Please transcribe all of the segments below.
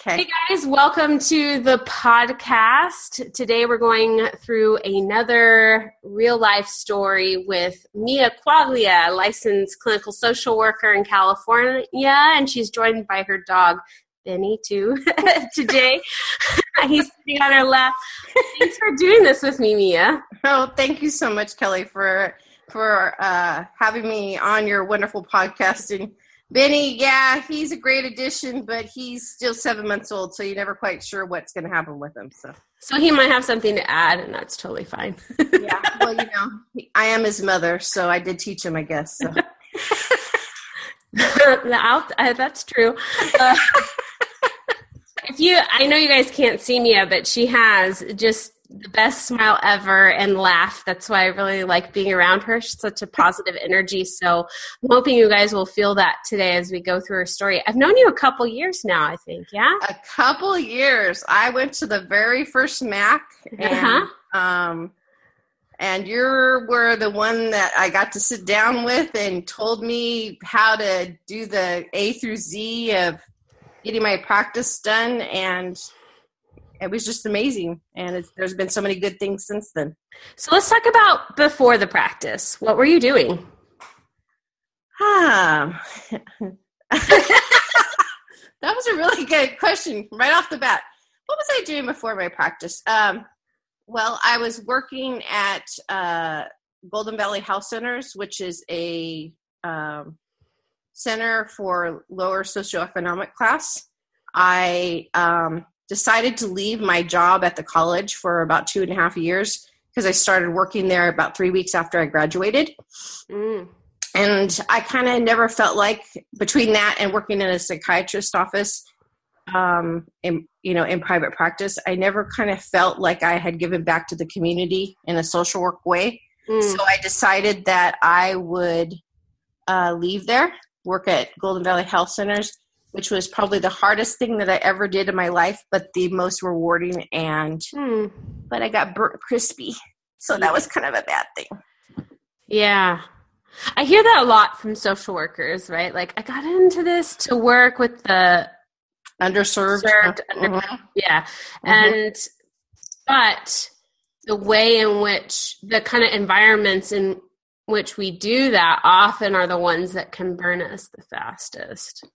Okay. Hey guys, welcome to the podcast. Today we're going through another real life story with Mia Quaglia, licensed clinical social worker in California, and she's joined by her dog Benny too today. He's sitting on her lap. Thanks for doing this with me, Mia. Oh, thank you so much, Kelly, for for uh, having me on your wonderful podcasting. Benny, yeah, he's a great addition, but he's still seven months old, so you're never quite sure what's going to happen with him. So, so he might have something to add, and that's totally fine. yeah, well, you know, I am his mother, so I did teach him, I guess. So. uh, that's true. Uh, if you, I know you guys can't see Mia, but she has just the best smile ever and laugh. That's why I really like being around her. She's such a positive energy. So I'm hoping you guys will feel that today as we go through her story. I've known you a couple years now, I think. Yeah, a couple years. I went to the very first MAC, and uh-huh. um, and you were the one that I got to sit down with and told me how to do the A through Z of getting my practice done and it was just amazing and there's been so many good things since then. So let's talk about before the practice. What were you doing? Ah that was a really good question right off the bat. What was i doing before my practice? Um, well i was working at uh, golden valley health centers which is a um, center for lower socioeconomic class. I um, decided to leave my job at the college for about two and a half years because I started working there about three weeks after I graduated. Mm. And I kind of never felt like between that and working in a psychiatrist office, um, in you know, in private practice, I never kind of felt like I had given back to the community in a social work way. Mm. So I decided that I would uh, leave there, work at Golden Valley Health Centers, which was probably the hardest thing that I ever did in my life, but the most rewarding. And hmm. but I got burnt crispy, so that was kind of a bad thing. Yeah, I hear that a lot from social workers, right? Like I got into this to work with the underserved, served, under, mm-hmm. yeah, mm-hmm. and but the way in which the kind of environments in which we do that often are the ones that can burn us the fastest.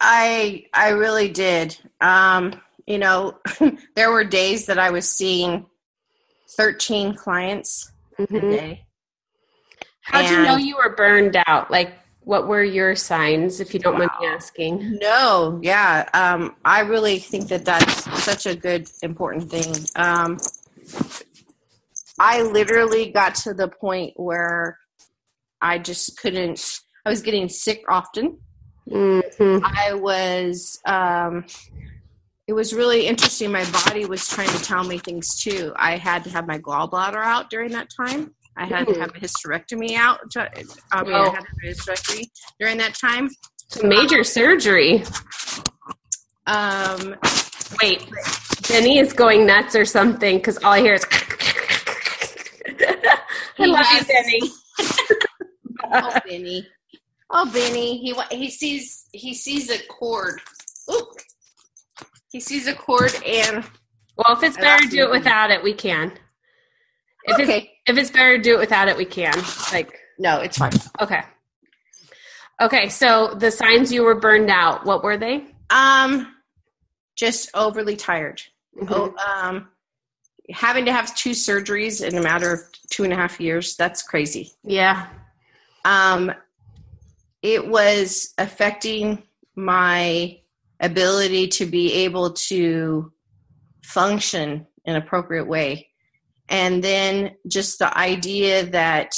I I really did. Um, you know, there were days that I was seeing 13 clients mm-hmm. a day. How did you know you were burned out? Like, what were your signs, if you don't wow. mind me asking? No, yeah. Um, I really think that that's such a good, important thing. Um, I literally got to the point where I just couldn't, I was getting sick often. Mm-hmm. I was, um, it was really interesting. My body was trying to tell me things too. I had to have my gallbladder out during that time. I had mm. to have a hysterectomy out. I mean, oh. I had a hysterectomy during that time. Major um, surgery. Um, wait, Benny is going nuts or something because all I hear is. I love you, Benny. oh, Benny. Oh, Benny, he he sees he sees a cord. Ooh. He sees a cord and. Well, if it's better to do it without it, we can. If okay. It's, if it's better to do it without it, we can. Like. No, it's fine. Okay. Okay, so the signs you were burned out, what were they? Um, just overly tired. Mm-hmm. Oh, um, having to have two surgeries in a matter of two and a half years. That's crazy. Yeah. Um, it was affecting my ability to be able to function in appropriate way. And then just the idea that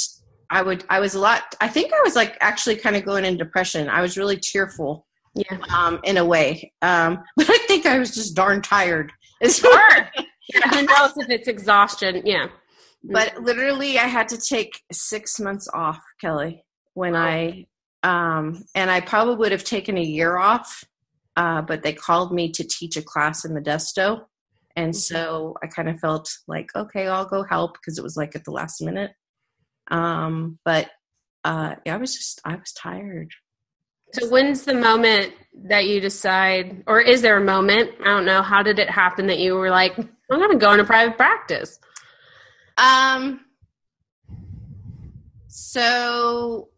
i would i was a lot i think i was like actually kind of going in depression. I was really cheerful yeah. um, in a way. Um, but i think i was just darn tired. It's hard who knows if it's exhaustion? Yeah. But literally i had to take six months off kelly when oh. i um, and I probably would have taken a year off, uh, but they called me to teach a class in Modesto. And mm-hmm. so I kind of felt like, okay, I'll go help because it was like at the last minute. Um, but uh, yeah, I was just, I was tired. So when's the moment that you decide, or is there a moment? I don't know. How did it happen that you were like, I'm going to go into private practice? Um. So,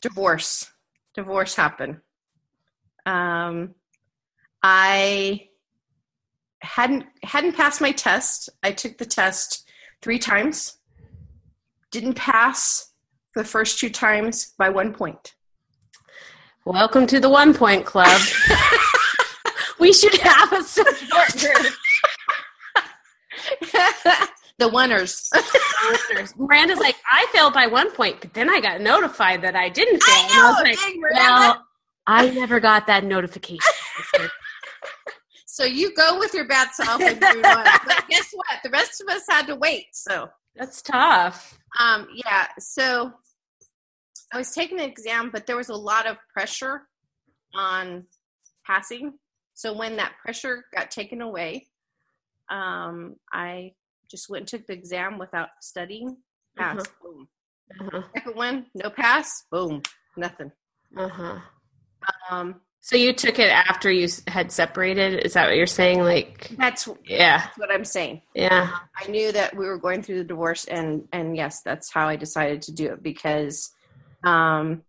divorce, divorce happened. Um, I hadn't hadn't passed my test. I took the test three times. Didn't pass the first two times by one point. Welcome to the One Point Club. we should have a support group. the winners. Miranda's like, I failed by one point, but then I got notified that I didn't fail. I and I was like, dang, well, I never got that notification. So you go with your bad self and do one. But guess what? The rest of us had to wait. So That's tough. um yeah, so I was taking the exam, but there was a lot of pressure on passing. So when that pressure got taken away, um, I just went and took the exam without studying. Pass. Boom. Uh-huh. Second one, no pass. Boom. Nothing. Uh-huh. Um, So you took it after you had separated? Is that what you're saying? Like, that's yeah, what I'm saying. yeah. I knew that we were going through the divorce, and and yes, that's how I decided to do it because, um,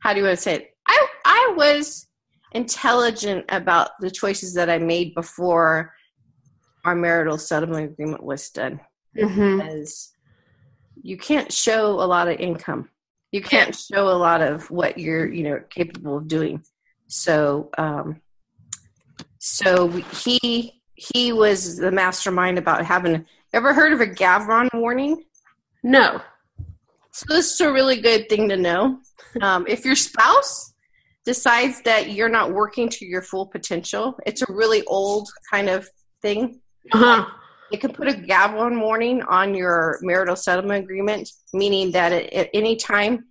how do you want to say it? I I was intelligent about the choices that I made before our marital settlement agreement was done hmm because you can't show a lot of income. You can't show a lot of what you're, you know, capable of doing. So, um, so he he was the mastermind about having. Ever heard of a Gavron warning? No. So this is a really good thing to know. Um, if your spouse decides that you're not working to your full potential, it's a really old kind of thing. Uh-huh. They can put a Gavron warning on your marital settlement agreement, meaning that at, any time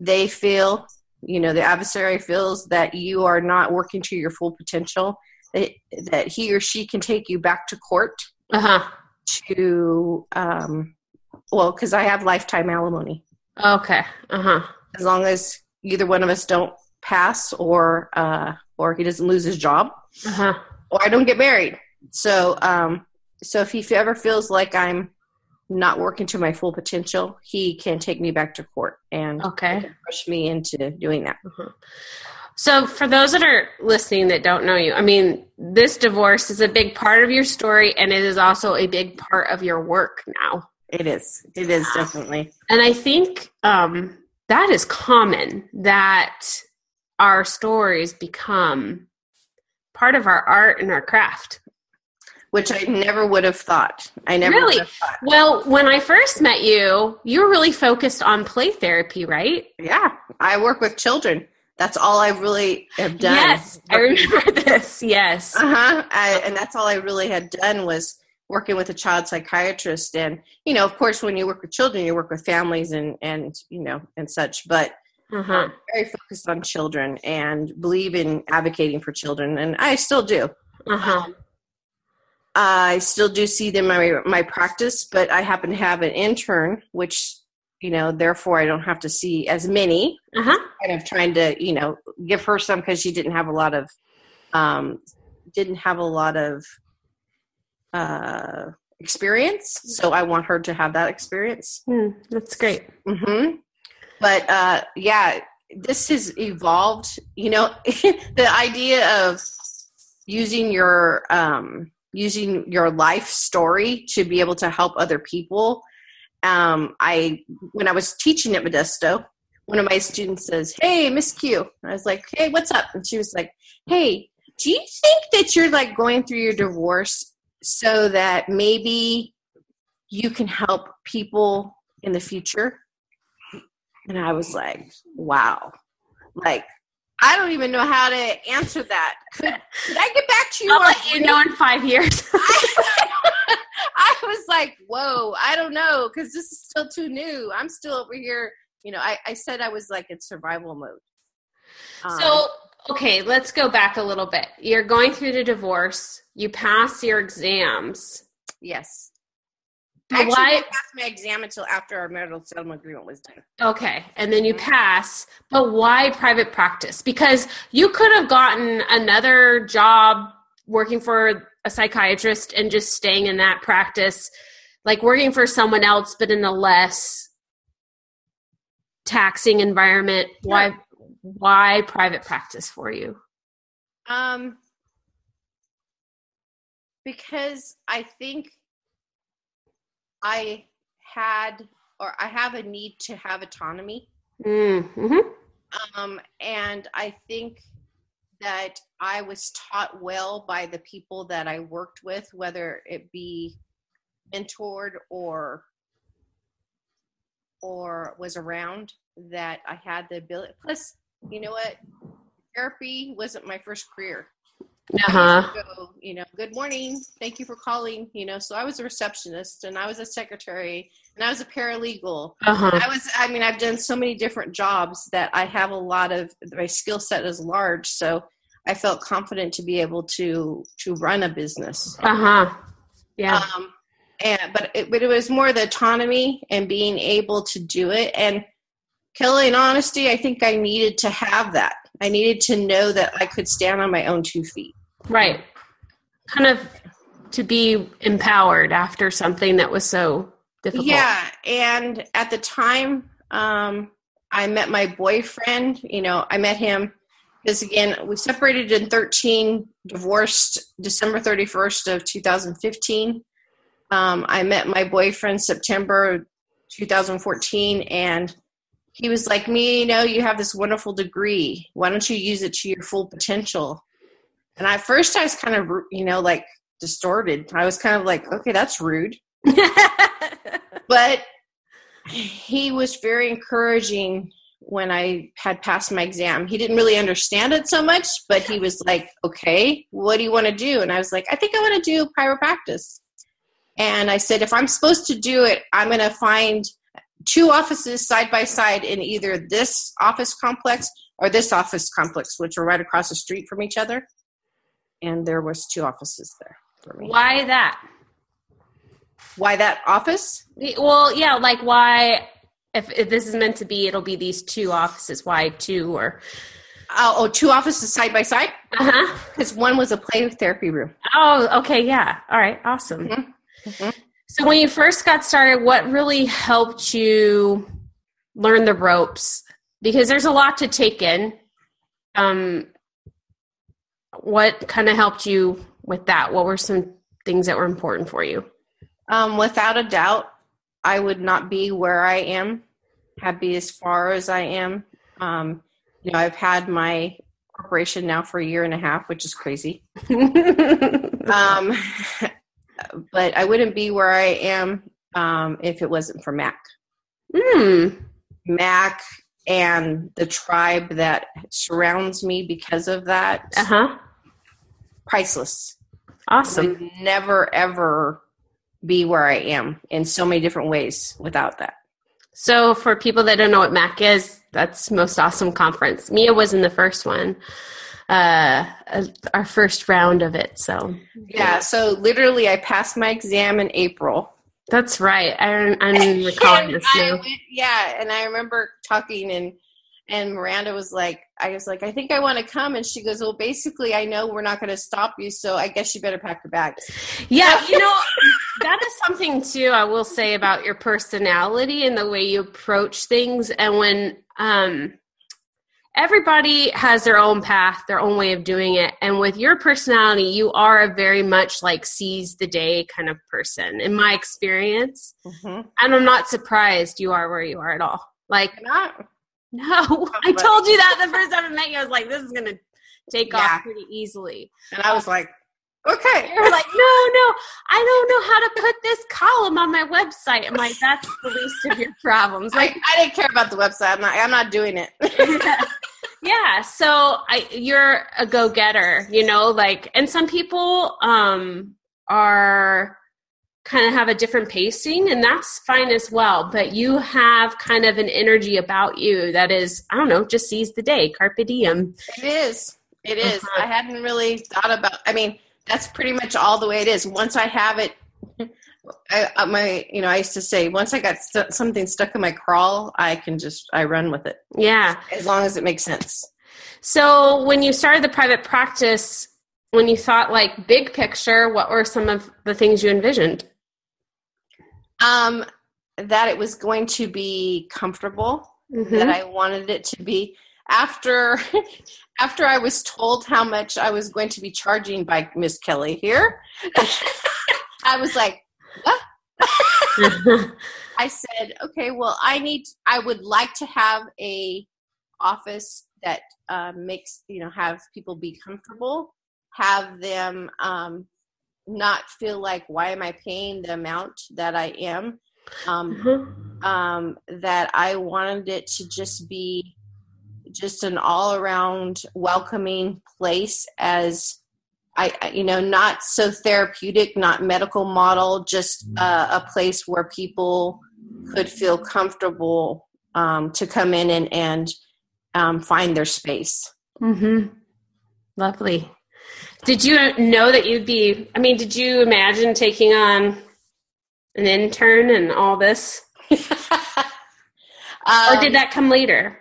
they feel, you know, the adversary feels that you are not working to your full potential, that, that he or she can take you back to court Uh-huh. to, um, well, because I have lifetime alimony. Okay. Uh-huh. As long as either one of us don't pass or, uh, or he doesn't lose his job Uh-huh. or I don't get married. So, um, so if he ever feels like I'm not working to my full potential, he can take me back to court and Okay. push me into doing that. So, for those that are listening that don't know you, I mean, this divorce is a big part of your story, and it is also a big part of your work now. It is. It is definitely. And I think um, that is common that our stories become part of our art and our craft. Which I never would have thought. I never Really? would have thought. Well, when I first met you, you were really focused on play therapy, right? Yeah, I work with children. That's all I really have done. Yes, I remember this. Yes. Uh huh. And that's all I really had done was working with a child psychiatrist. And you know, of course, when you work with children, you work with families and and you know and such. But Uh-huh. Very focused on children and believe in advocating for children, and I still do. Uh-huh. I still do see them in my my practice, but I happen to have an intern, which you know, therefore I don't have to see as many. Uh-huh. Kind of trying to you know give her some because she didn't have a lot of um, didn't have a lot of uh, experience, so I want her to have that experience. Hmm, that's great. hmm But uh, yeah, this has evolved. You know, the idea of using your um, using your life story to be able to help other people. Um, I when I was teaching at Modesto, one of my students says, "Hey, Miss Q," I was like, "Hey, what's up?" And she was like, "Hey, do you think that you're like going through your divorce so that maybe you can help people in the future?" And I was like, wow. Like, I don't even know how to answer that. Could, could I get back to you? I'll let you know in five years. I was like, whoa, I don't know, because this is still too new. I'm still over here. You know, I, I said I was like in survival mode. Um, So, okay, let's go back a little bit. You're going through the divorce, you pass your exams. yes. I actually why, didn't pass my exam until after our marital settlement agreement was done. Okay, and then you mm-hmm. pass, but why private practice? Because you could have gotten another job working for a psychiatrist and just staying in that practice, like working for someone else, but in a less taxing environment. Sure. Why? Why private practice for you? Um, because I think I had or I have a need to have autonomy. Mm-hmm. Um, and I think that I was taught well by the people that I worked with, whether it be mentored or or was around, that I had the ability. Plus, you know what? Therapy wasn't my first career. Uh-huh. You know, good morning. Thank you for calling. You know, so I was a receptionist and I was a secretary and I was a paralegal. Uh-huh. I was, I mean, I've done so many different jobs that I have a lot of my skill set is large. So I felt confident to be able to to run a business. Uh huh. Yeah. Um, and but it, but it was more the autonomy and being able to do it. And Kelly, in honesty, I think I needed to have that. I needed to know that I could stand on my own two feet. Right. Kind of to be empowered after something that was so difficult. Yeah. And at the time, um, I met my boyfriend. You know, I met him because, again, we separated in 13, divorced December 31st of 2015. Um, I met my boyfriend September 2014, and he was like, "Me, you know, you have this wonderful degree. Why don't you use it to your full potential?" And at first, I was kind of, you know, like distorted. I was kind of like, okay, that's rude. but he was very encouraging when I had passed my exam. He didn't really understand it so much, but he was like, okay, what do you want to do? And I was like, I think I want to do chiropractic. And I said, if I'm supposed to do it, I'm going to find two offices side by side in either this office complex or this office complex, which are right across the street from each other and there was two offices there for me. Why that? Why that office? Well, yeah, like why if, if this is meant to be, it'll be these two offices. Why two or? Oh, oh two offices side by side. Uh huh. Because one was a play therapy room. Oh, okay, yeah. All right, awesome. Mm-hmm. Mm-hmm. So when you first got started, what really helped you learn the ropes? Because there's a lot to take in. Um, what kind of helped you with that? What were some things that were important for you? Um, without a doubt, I would not be where I am, happy as far as I am. Um, you know, I've had my corporation now for a year and a half, which is crazy. um, but I wouldn't be where I am um, if it wasn't for Mac. Mm. Mac and the tribe that surrounds me because of that. Uh huh. Priceless. Awesome. never ever be where I am in so many different ways without that. So, for people that don't know what MAC is, that's most awesome conference. Mia was in the first one, uh, our first round of it. So, yeah. So, literally, I passed my exam in April that's right. I, I'm recalling this now. Went, yeah, and I remember talking and and Miranda was like, I was like, I think I want to come, and she goes, Well, basically, I know we're not going to stop you, so I guess you better pack your bags. Yeah, you know, that is something too. I will say about your personality and the way you approach things, and when um everybody has their own path, their own way of doing it. And with your personality, you are a very much like seize the day kind of person, in my experience. Mm-hmm. And I'm not surprised you are where you are at all. Like, no, I told you that the first time I met you. I was like, this is going to take yeah. off pretty easily. And I was like, okay. You're like, no, no, I don't know how to put this column on my website. I'm like, that's the least of your problems. Like, I, I didn't care about the website. I'm not. I'm not doing it. yeah. So I, you're a go getter. You know, like, and some people um are kind of have a different pacing and that's fine as well but you have kind of an energy about you that is i don't know just seize the day carpe diem it is it is. uh-huh. i hadn't really thought about i mean that's pretty much all the way it is. Once I have it, I, uh, my, you know, I used to say once I got st- something stuck in my crawl, I can just I run with it. Yeah, as long as it makes sense. So when you started the private practice, when you thought like big picture, what were some of the things you envisioned? Um, that it was going to be comfortable. Mm-hmm. That I wanted it to be after after I was told how much I was going to be charging by Miss Kelly here. I was like? I said, okay, well, I need, I would like to have a office that uh, makes, you know, have people be comfortable, have them um, not feel like, why am I paying the amount that I am? Um, mm-hmm. um, that I wanted it to just be just an all around welcoming place as I, you know, not so therapeutic, not medical model, just uh, a place where people could feel comfortable um, to come in and, and um, find their space. Mm-hmm. Lovely. Did you know that you'd be? I mean, did you imagine taking on an intern and all this, um, or did that come later?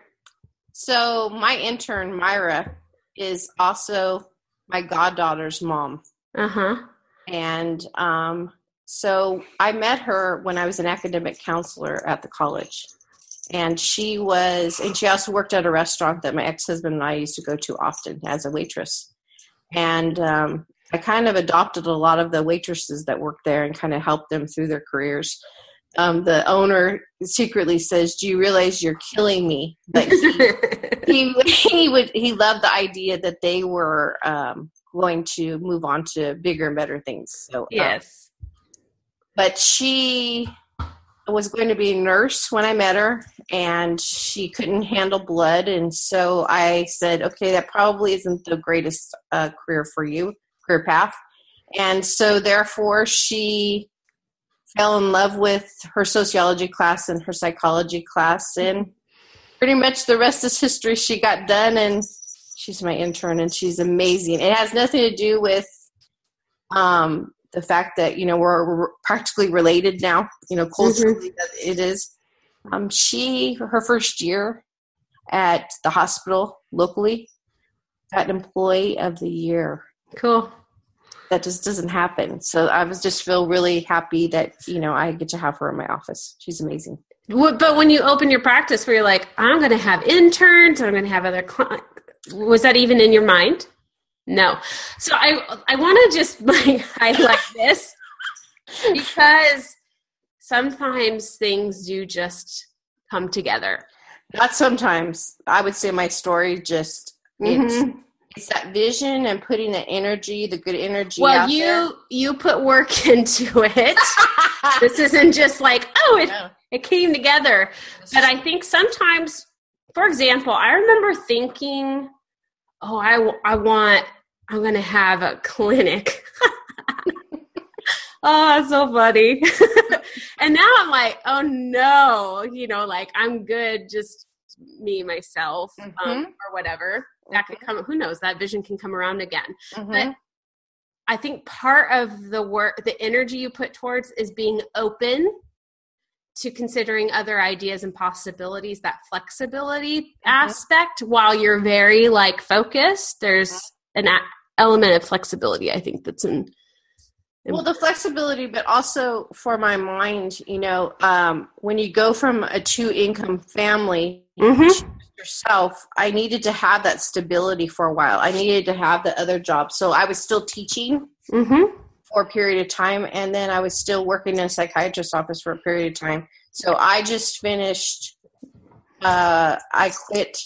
So my intern Myra is also my goddaughter's mom. Uh huh. And um, so I met her when I was an academic counselor at the college. And she was, and she also worked at a restaurant that my ex husband and I used to go to often as a waitress. And um, I kind of adopted a lot of the waitresses that worked there and kind of helped them through their careers. Um, the owner secretly says, "Do you realize you're killing me?" But he, he, he would he loved the idea that they were um, going to move on to bigger and better things. So um, yes, but she was going to be a nurse when I met her, and she couldn't handle blood, and so I said, "Okay, that probably isn't the greatest uh, career for you, career path." And so, therefore, she fell in love with her sociology class and her psychology class, and pretty much the rest is history. She got done, and she's my intern, and she's amazing. It has nothing to do with um, the fact that you know we're, we're practically related now. You know, culturally mm-hmm. it is. Um, she her first year at the hospital locally got employee of the year. Cool. That just doesn't happen. So I was just feel really happy that you know I get to have her in my office. She's amazing. But when you open your practice, where you're like, I'm going to have interns, I'm going to have other clients. Was that even in your mind? No. So I I want to just like highlight this because sometimes things do just come together. Not sometimes. I would say my story just mm-hmm. It's, that vision and putting the energy, the good energy. Well, you there. you put work into it. this isn't just like oh it no. it came together. But I think sometimes, for example, I remember thinking, oh, I I want I'm going to have a clinic. oh, that's so funny. and now I'm like, oh no, you know, like I'm good, just me, myself, um, mm-hmm. um, or whatever. That mm-hmm. could come, who knows, that vision can come around again. Mm-hmm. But I think part of the work, the energy you put towards is being open to considering other ideas and possibilities, that flexibility mm-hmm. aspect, while you're very like focused, there's an element of flexibility i think that's in, in well the flexibility but also for my mind you know um, when you go from a two income family mm-hmm. Yourself i needed to have that stability for a while i needed to have the other job so i was still teaching mm-hmm. for a period of time and then i was still working in a psychiatrist's office for a period of time so i just finished uh, i quit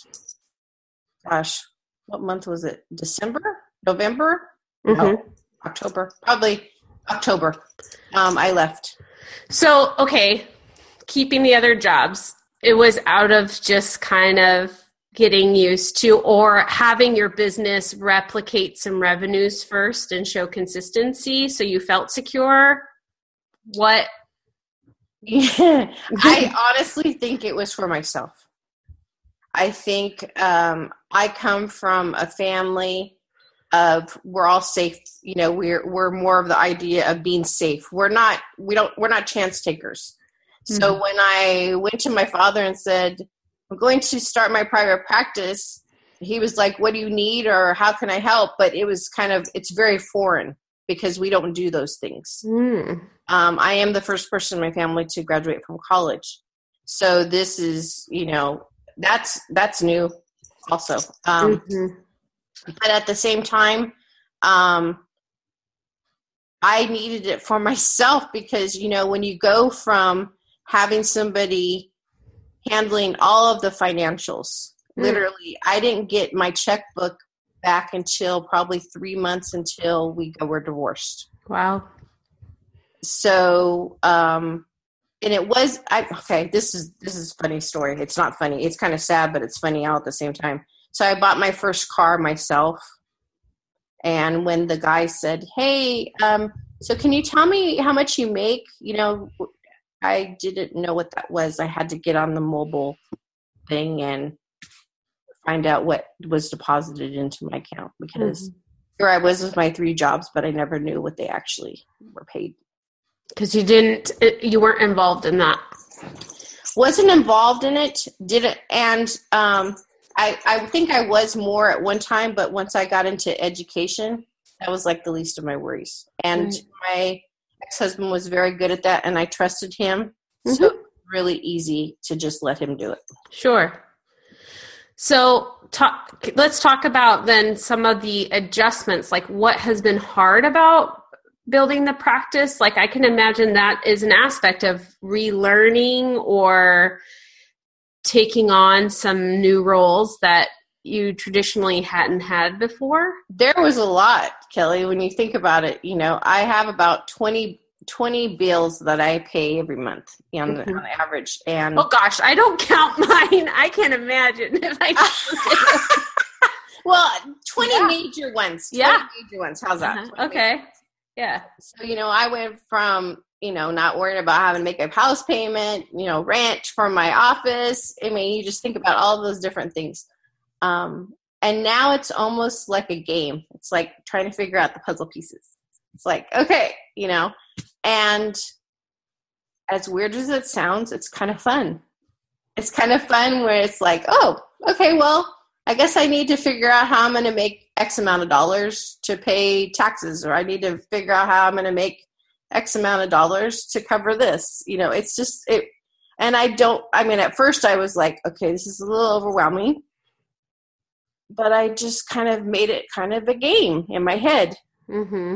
gosh what month was it december November, mm-hmm. oh, October, probably October. Um, I left. So okay, keeping the other jobs, it was out of just kind of getting used to or having your business replicate some revenues first and show consistency so you felt secure. What? I honestly think it was for myself. I think um, i come from a family of we're all safe you know we're we're more of the idea of being safe. We're not we don't we're not chance takers mm-hmm. so when i went to my father and said i'm going to start my private practice he was like what do you need or how can i help? But it was kind of it's very foreign because we don't do those things. Mm. um, i am the first person in my family to graduate from college. So this is you know that's that's new also. Um, mm-hmm. but at the same time um, i needed it for myself because you know when you go from having somebody handling all of the financials mm. literally i didn't get my checkbook back until probably three months until we were divorced wow so um and it was i okay this is this is a funny story it's not funny it's kind of sad but it's funny all at the same time so I bought my first car myself. And when the guy said, Hey, um, so can you tell me how much you make? You know, I didn't know what that was. I had to get on the mobile thing and find out what was deposited into my account because mm-hmm. here I was with my three jobs, but I never knew what they actually were paid. Because you didn't, you weren't involved in that. Wasn't involved in it. Did it, and um, I, I think I was more at one time, but once I got into education, that was like the least of my worries. And mm-hmm. my ex husband was very good at that, and I trusted him. Mm-hmm. So really easy to just let him do it. Sure. So talk, let's talk about then some of the adjustments. Like what has been hard about building the practice? Like I can imagine that is an aspect of relearning or taking on some new roles that you traditionally hadn't had before? There was a lot, Kelly, when you think about it. You know, I have about 20, 20 bills that I pay every month on, mm-hmm. on average. And oh gosh, I don't count mine. I can't imagine if I. well, 20 yeah. major ones. 20 yeah. major ones. How's that? Uh-huh. Okay. Yeah. So, you know, I went from you know, not worrying about having to make a house payment, you know, rent from my office. I mean, you just think about all those different things. Um, and now it's almost like a game. It's like trying to figure out the puzzle pieces. It's like, okay, you know, and as weird as it sounds, it's kind of fun. It's kind of fun where it's like, oh, okay, well, I guess I need to figure out how I'm going to make X amount of dollars to pay taxes, or I need to figure out how I'm going to make X amount of dollars to cover this. You know, it's just it. And I don't. I mean, at first I was like, okay, this is a little overwhelming, but I just kind of made it kind of a game in my head. Mm-hmm.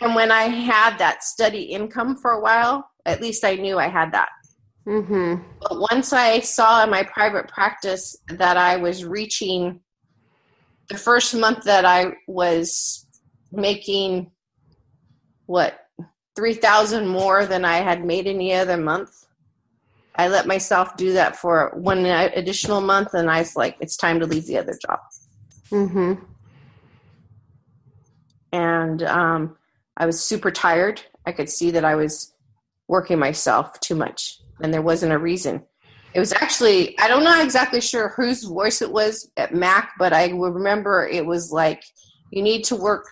And when I had that steady income for a while, at least I knew I had that. Mm-hmm. But once I saw in my private practice that I was reaching the first month that I was making what 3000 more than I had made any other month. I let myself do that for one additional month, and I was like, it's time to leave the other job. Mm-hmm. And um, I was super tired. I could see that I was working myself too much, and there wasn't a reason. It was actually, I don't know exactly sure whose voice it was at Mac, but I remember it was like, you need to work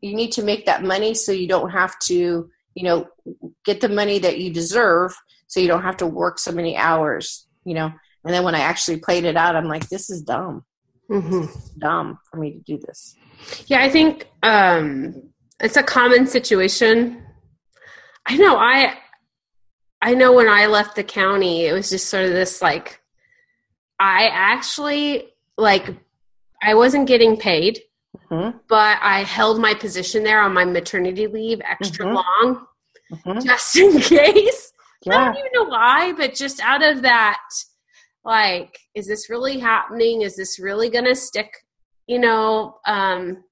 you need to make that money so you don't have to you know get the money that you deserve so you don't have to work so many hours you know and then when i actually played it out i'm like this is dumb mm-hmm. dumb for me to do this yeah i think um it's a common situation i know i i know when i left the county it was just sort of this like i actually like i wasn't getting paid Mm-hmm. But I held my position there on my maternity leave extra mm-hmm. long mm-hmm. just in case. Yeah. I don't even know why, but just out of that, like, is this really happening? Is this really going to stick? You know, um,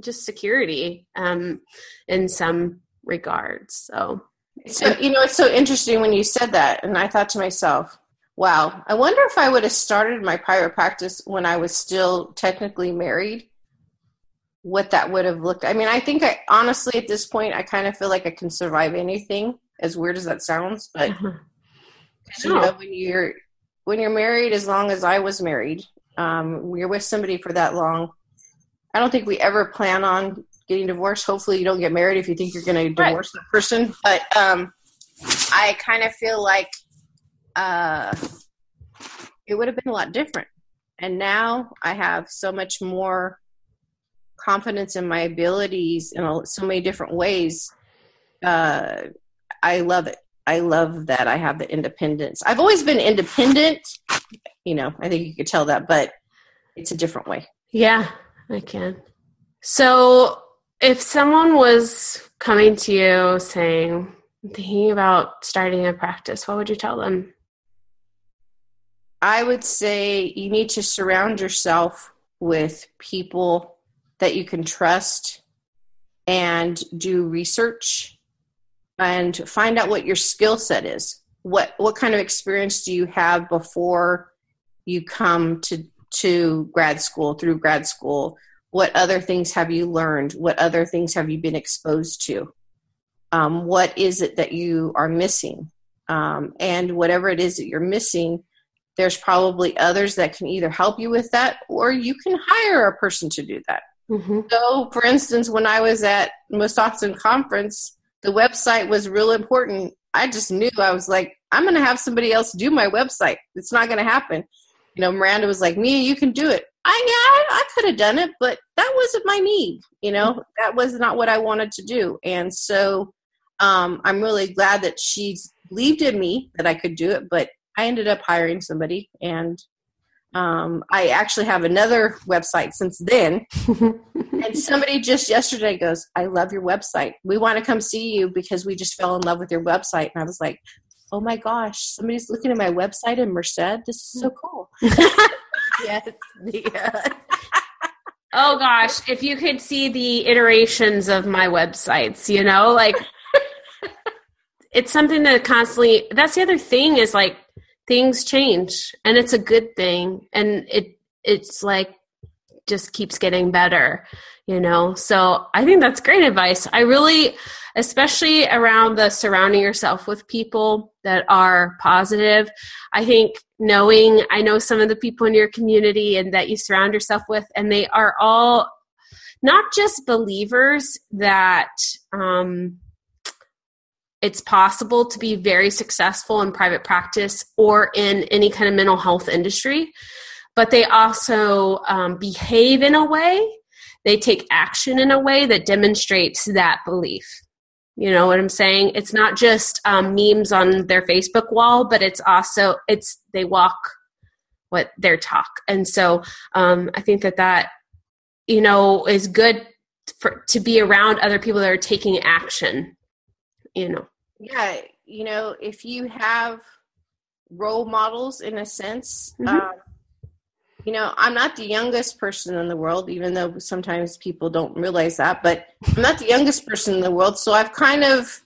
just security um, in some regards. So, so, you know, it's so interesting when you said that. And I thought to myself, wow, I wonder if I would have started my private practice when I was still technically married what that would have looked. I mean, I think I honestly at this point I kind of feel like I can survive anything, as weird as that sounds. But you know, when you're when you're married, as long as I was married, um, you're with somebody for that long. I don't think we ever plan on getting divorced. Hopefully, you don't get married if you think you're going to divorce right. the person. But um, I kind of feel like uh, it would have been a lot different. And now I have so much more confidence in my abilities in so many different ways. Uh, I love it. I love that I have the independence. I've always been independent. You know, I think you could tell that, but it's a different way. Yeah, I can. So, if someone was coming to you saying, thinking about starting a practice, what would you tell them? I would say you need to surround yourself with people that you can trust and do research and find out what your skill set is. What what kind of experience do you have before you come to to grad school through grad school? What other things have you learned? What other things have you been exposed to? Um, what is it that you are missing? Um, and whatever it is that you're missing, there's probably others that can either help you with that or you can hire a person to do that. Mm-hmm. So, for instance, when I was at Most Conference, the website was real important. I just knew I was like, I'm going to have somebody else do my website. It's not going to happen. You know, Miranda was like, Mia, you can do it. I yeah, I, I could have done it, but that wasn't my need. You know, that was not what I wanted to do. And so um, I'm really glad that she believed in me that I could do it. But I ended up hiring somebody, and um, I actually have another website since then. and somebody just yesterday goes, I love your website. We want to come see you because we just fell in love with your website. And I was like, oh my gosh, somebody's looking at my website in Merced. This is so cool. yes. Yeah. oh gosh, if you could see the iterations of my websites, you know, like it's something that constantly, that's the other thing is like, things change and it's a good thing and it it's like just keeps getting better you know? So i think that's great advice. I really especially around the surrounding yourself with people that are positive i think knowing i know some of the people in your community and that you surround yourself with and they are all not just believers that um, it's possible to be very successful in private practice or in any kind of mental health industry, but they also um, behave in a way, they take action in a way that demonstrates that belief. You know what I'm saying? It's not just um, memes on their Facebook wall, but it's also it's they walk what their talk, and so um, I think that that you know is good for to be around other people that are taking action you know yeah you know if you have role models in a sense mm-hmm. um, you know i'm not the youngest person in the world even though sometimes people don't realize that but i'm not the youngest person in the world so i've kind of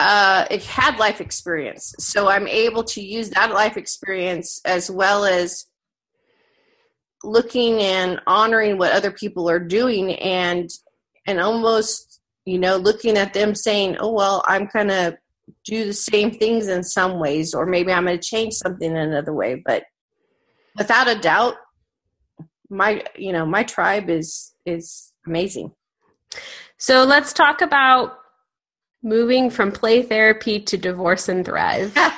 uh, had life experience so i'm able to use that life experience as well as looking and honoring what other people are doing and and almost you know, looking at them saying, oh, well, I'm going to do the same things in some ways, or maybe I'm going to change something in another way. But without a doubt, my, you know, my tribe is, is amazing. So let's talk about moving from play therapy to divorce and thrive.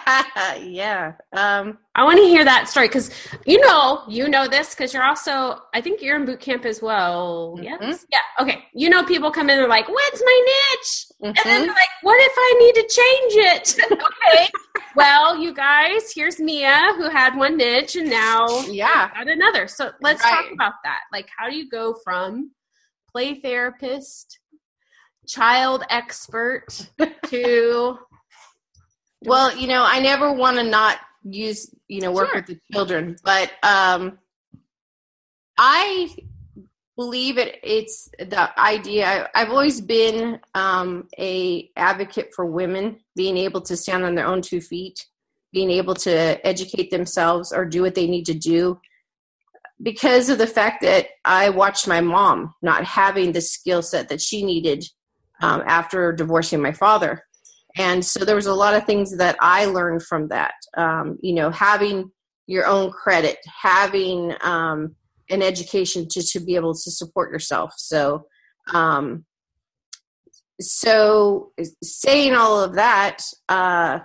Yeah um, i want to hear that story because you know you know this because you're also i think you're in boot camp as well. Mm-hmm. yes? Yeah okay. You know people come in and they're like what's my niche? Mm-hmm. and then mm-hmm. they're like what if i need to change it? Okay. Well you guys here's mia who had one niche and now yeah. got another. So let's right. talk about that. Like how do you go from play therapist child expert to well you know i never want to not use you know work sure. with the children but um i believe it it's the idea I, have always been um a advocate for women being able to stand on their own two feet being able to educate themselves or do what they need to do because of the fact that i watched my mom not having the skill set that she needed um, after divorcing my father. And so there was a lot of things that I learned from that. Um, you know, having your own credit, having um, an education to to be able to support yourself. So, um, so saying all of that, uh,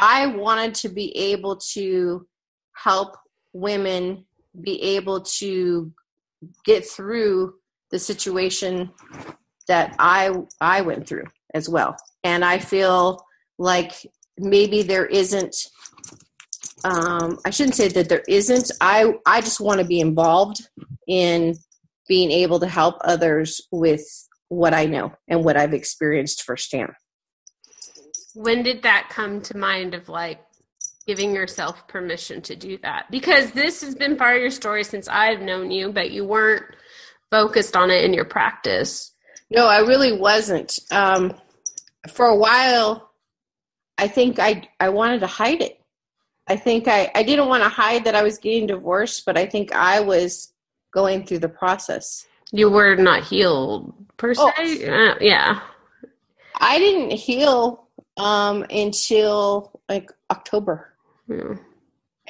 I wanted to be able to help women be able to get through the situation that I I went through as well. And I feel like maybe there isn't um, I shouldn't say that there isn't. I I just want to be involved in being able to help others with what I know and what I've experienced firsthand. When did that come to mind of like giving yourself permission to do that? Because this has been part of your story since I've known you, but you weren't focused on it in your practice. No, I really wasn't. Um, for a while, I think I I wanted to hide it. I think I, I didn't want to hide that I was getting divorced, but I think I was going through the process. You were not healed per se. Oh. Uh, yeah. I didn't heal um, until like October. Yeah.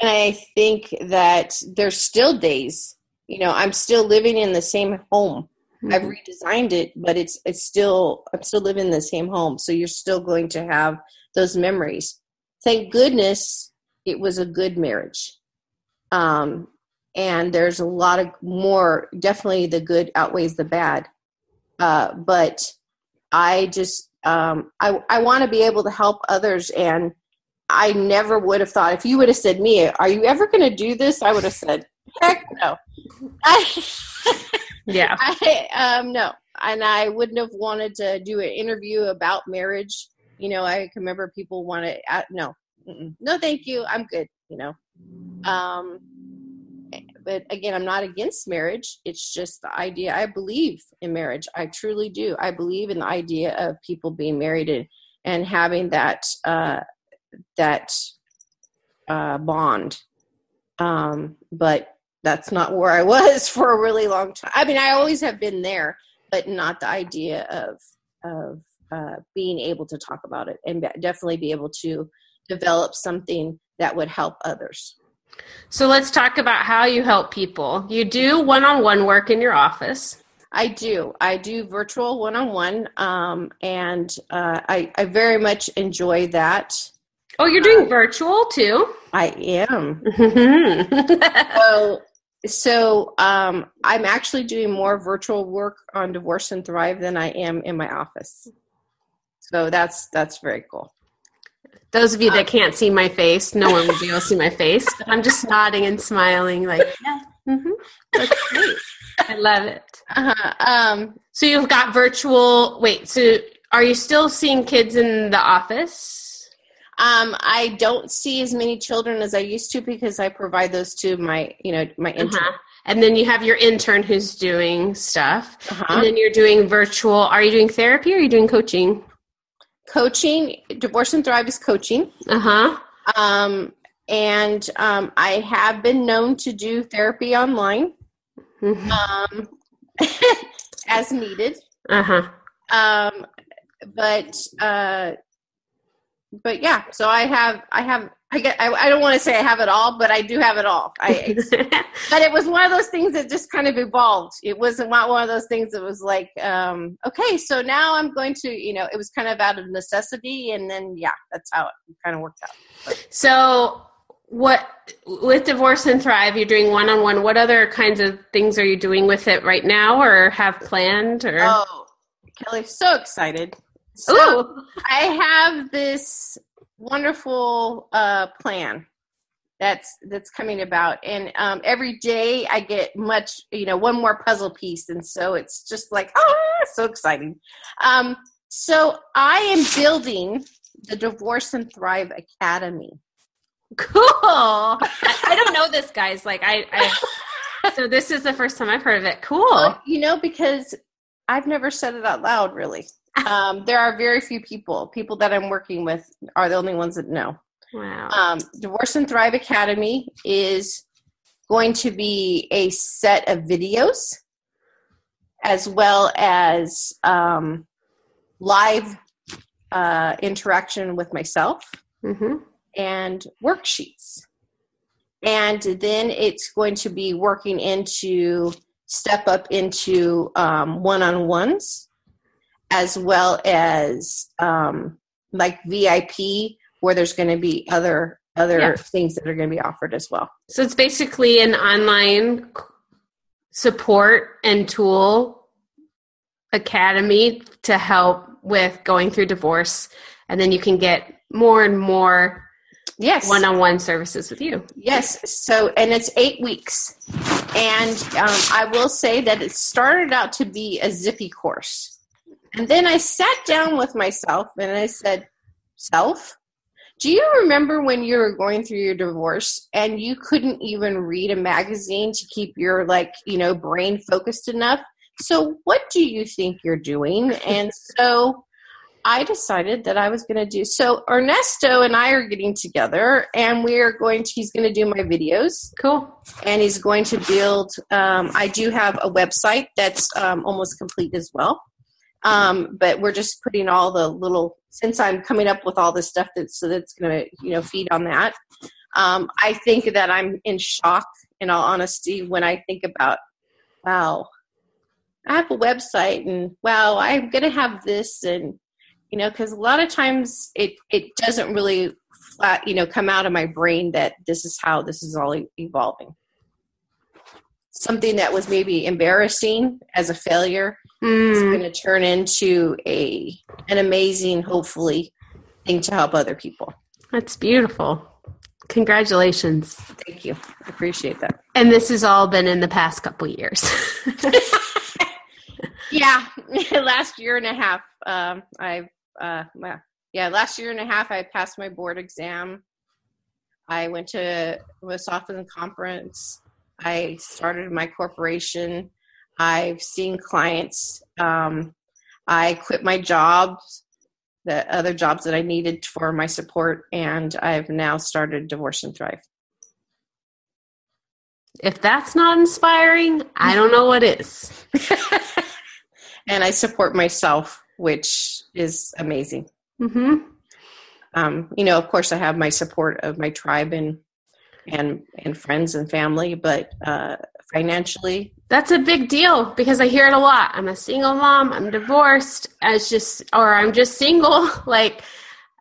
And I think that there's still days, you know, I'm still living in the same home. Mm-hmm. I've redesigned it, but it's it's still I'm still living in the same home. So you're still going to have those memories. Thank goodness it was a good marriage. Um, and there's a lot of more, definitely the good outweighs the bad. Uh, but I just, um, I, I want to be able to help others. And I never would have thought, if you would have said, me, are you ever going to do this? I would have said, heck no. I, yeah. I, um, no. And I wouldn't have wanted to do an interview about marriage. You know, I can remember people want to, uh, no, no thank you. I'm good you know. Um but again i'm not against marriage. It's just the idea. I believe in marriage. I truly do. I believe in the idea of people being married and, and having that uh that uh bond. Um but that's not where i was for a really long time i mean i always have been there but not the idea of of uh, being able to talk about it and definitely be able to develop something that would help others. So let's talk about how you help people. You do one on one work in your office. I do. I do virtual one on one, and uh, I, I very much enjoy that. Oh, you're doing uh, virtual too? I am. so, so um, I'm actually doing more virtual work on Divorce and Thrive than I am in my office. So that's that's very cool. Those of you that um, can't see my face, no one will be able to see my face, but I'm just nodding and smiling, like, yeah, mm-hmm. that's great. I love it. Uh-huh. Um, so you've got virtual. Wait, so are you still seeing kids in the office? Um, I don't see as many children as I used to because I provide those to my, you know, my intern. Uh-huh. And then you have your intern who's doing stuff. Uh-huh. And then you're doing virtual. Are you doing therapy or are you doing coaching? coaching divorce and thrive is coaching uh-huh um, and um, i have been known to do therapy online mm-hmm. um, as needed uh-huh um, but uh, but yeah so i have i have I get. I, I don't want to say I have it all, but I do have it all. I, but it was one of those things that just kind of evolved. It wasn't not one of those things that was like, um, okay, so now I'm going to, you know, it was kind of out of necessity, and then yeah, that's how it kind of worked out. But. So, what with divorce and thrive? You're doing one on one. What other kinds of things are you doing with it right now, or have planned? Or oh, Kelly, so excited. So Ooh. I have this wonderful uh, plan that's that's coming about. And um, every day i get much you know one more puzzle piece. And so it's just like ah so exciting. Um, so i am building the divorce and thrive academy. Cool. I, don't know this guys. Like i, I so this is the first time i've heard of it. Cool. Well, you know because i've never said it out loud really um, there are very few people. People that I'm working with are the only ones that know. Wow. Um, Divorce and Thrive Academy is going to be a set of videos as well as um, live uh, interaction with myself mm-hmm. and worksheets. and then it's going to be working into step up into um, one-on-ones as well as um, like vip where there's going to be other other Yeah. things that are going to be offered as well So it's basically an online support and tool academy to help with going through divorce. And then you can get more and more yes one on one services with you. Yes. So, and it's eight weeks. And um, I will say that it started out to be a zippy course. And then I sat down with myself and I said, Self, do you remember when you were going through your divorce and you couldn't even read a magazine to keep your, like, you know, brain focused enough? So, what do you think you're doing? And so, I decided that I was going to do so. Ernesto and I are getting together, and we are going to. He's going to do my videos, Cool. and he's going to build. Um, I do have a website that's um, almost complete as well, um, but we're just putting all the little. Since I'm coming up with all this stuff that's so that's going to you know feed on that. Um, I think that I'm in shock, in all honesty, when I think about, wow, I have a website, and wow, I'm going to have this, and you know because a lot of times it it doesn't really flat you know come out of my brain that this is how this is all evolving something that was maybe embarrassing as a failure Mm, going to turn into a an amazing hopefully thing to help other people. That's beautiful. Congratulations. thank you. I appreciate that. And this has all been in the past couple years. yeah last year and a half um i've uh well, yeah last year and a half i passed my board exam. I went to wisconsin conference. I started my corporation i've seen clients um i quit my jobs the other jobs that i needed for my support and i've now started divorce and thrive. If that's not inspiring, I don't know what is. and i support myself which is amazing. Hmm um, you know, of course, I have my support of my tribe and and and friends and family, but uh, financially, That's a big deal because I hear it a lot. I'm a single mom. I'm divorced. As just, or I'm just single. Like,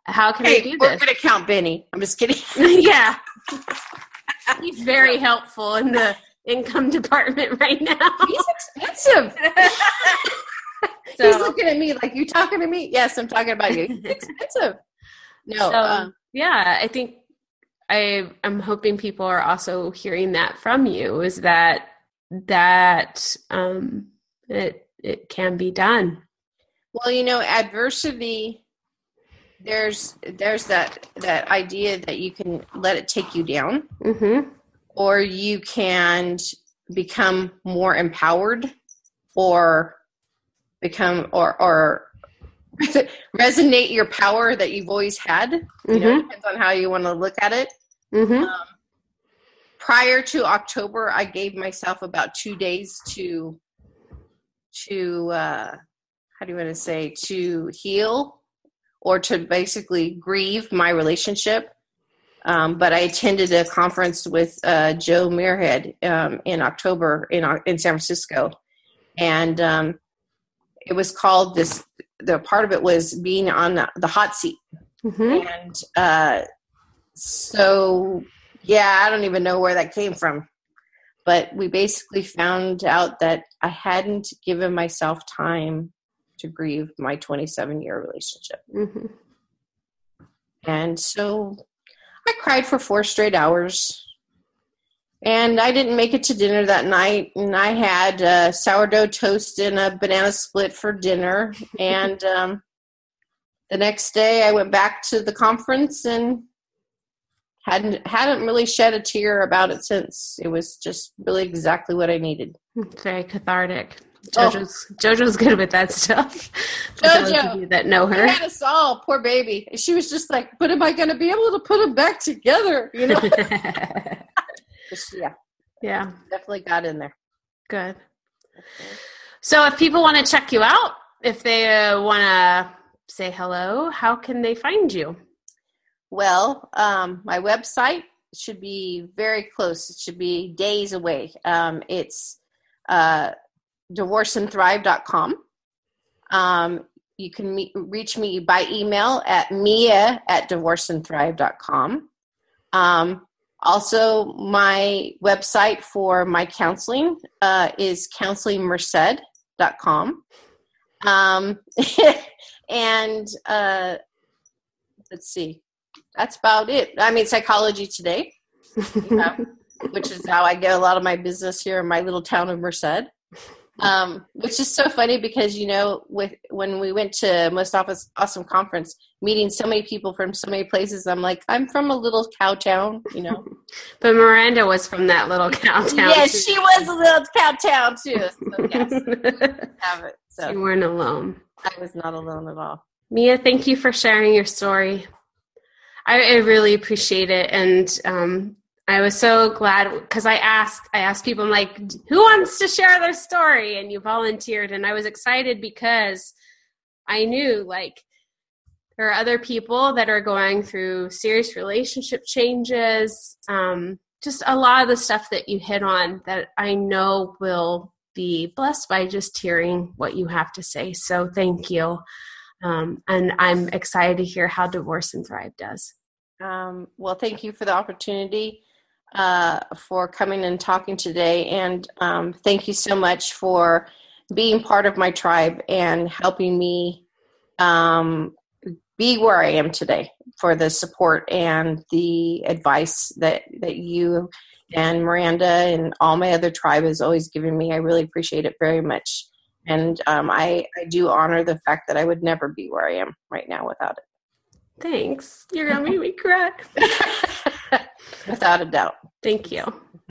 how can I hey, do we're this? gonna count Benny. I'm just kidding. yeah, he's very helpful in the income department right now. He's expensive. So, He's looking at me like you talking to me. Yes, I'm talking about you. He's expensive. No, so, um, yeah, I think I I'm hoping people are also hearing that from you. Is that that um, it it can be done. well, you know, adversity. There's there's that that idea that you can let it take you down. Mm-hmm. or you can become more empowered or become or or resonate your power that you've always had you Mm-hmm. depends on how you want to look at it Mm-hmm. um, prior to october i gave myself about two days to to uh how do you want to say to heal or to basically grieve my relationship um, but I attended a conference with uh, Joe Muirhead um, in October in in San Francisco, and um, it was called this. The part of it was being on the, hot seat, Mm-hmm. and uh, so yeah, I don't even know where that came from, but we basically found out that I hadn't given myself time to grieve my 27 year relationship. Mm-hmm. And so I cried for four straight hours. And I didn't make it to dinner that night. And I had uh, sourdough toast and a banana split for dinner. And um, the next day, I went back to the conference and hadn't hadn't really shed a tear about it since. It was just really exactly what I needed. It's very cathartic. Oh. Jojo's Jojo's good with that stuff. Jojo. of you that know her. had us all, poor baby. She was just like, "But am I going to be able to put them back together?" You know? Yeah, yeah, definitely got in there. good. So if people want to check you out, if they uh, want to say hello, how can they find you? Well, um, my website should be very close. It should be days away. Um, it's uh, divorceandthrive.com. Um, you can meet, reach me by email at mia at divorceandthrive.com. Um, also, my website for my counseling uh, is counselingmerced.com. Um, and uh, let's see, that's about it. I mean, psychology today, which is how I get a lot of my business here in my little town of Merced. Um, which is so funny because you know, with when we went to most office awesome conference, meeting so many people from so many places, I'm like, I'm from a little cow town, you know. but Miranda was from that little cow town. Yes, too. she was a little cow town too. So yes, have it. So you weren't alone. I was not alone at all. Mia, thank you for sharing your story. I, I really appreciate it, and um, I was so glad because I asked I asked people I'm like, who wants to share their story, and you volunteered, and I was excited because I knew like there are other people that are going through serious relationship changes, um, just a lot of the stuff that you hit on that I know will be blessed by just hearing what you have to say. So thank you. Um, and I'm excited to hear how Divorce and Thrive does. Um, well, thank you for the opportunity uh, for coming and talking today. And um, thank you so much for being part of my tribe and helping me um, be where I am today for the support and the advice that, that you and Miranda and all my other tribe has always given me. I really appreciate it very much. And um, I, I do honor the fact that I would never be where I am right now without it. Thanks. You're going to make me cry. Without a doubt. Thank you.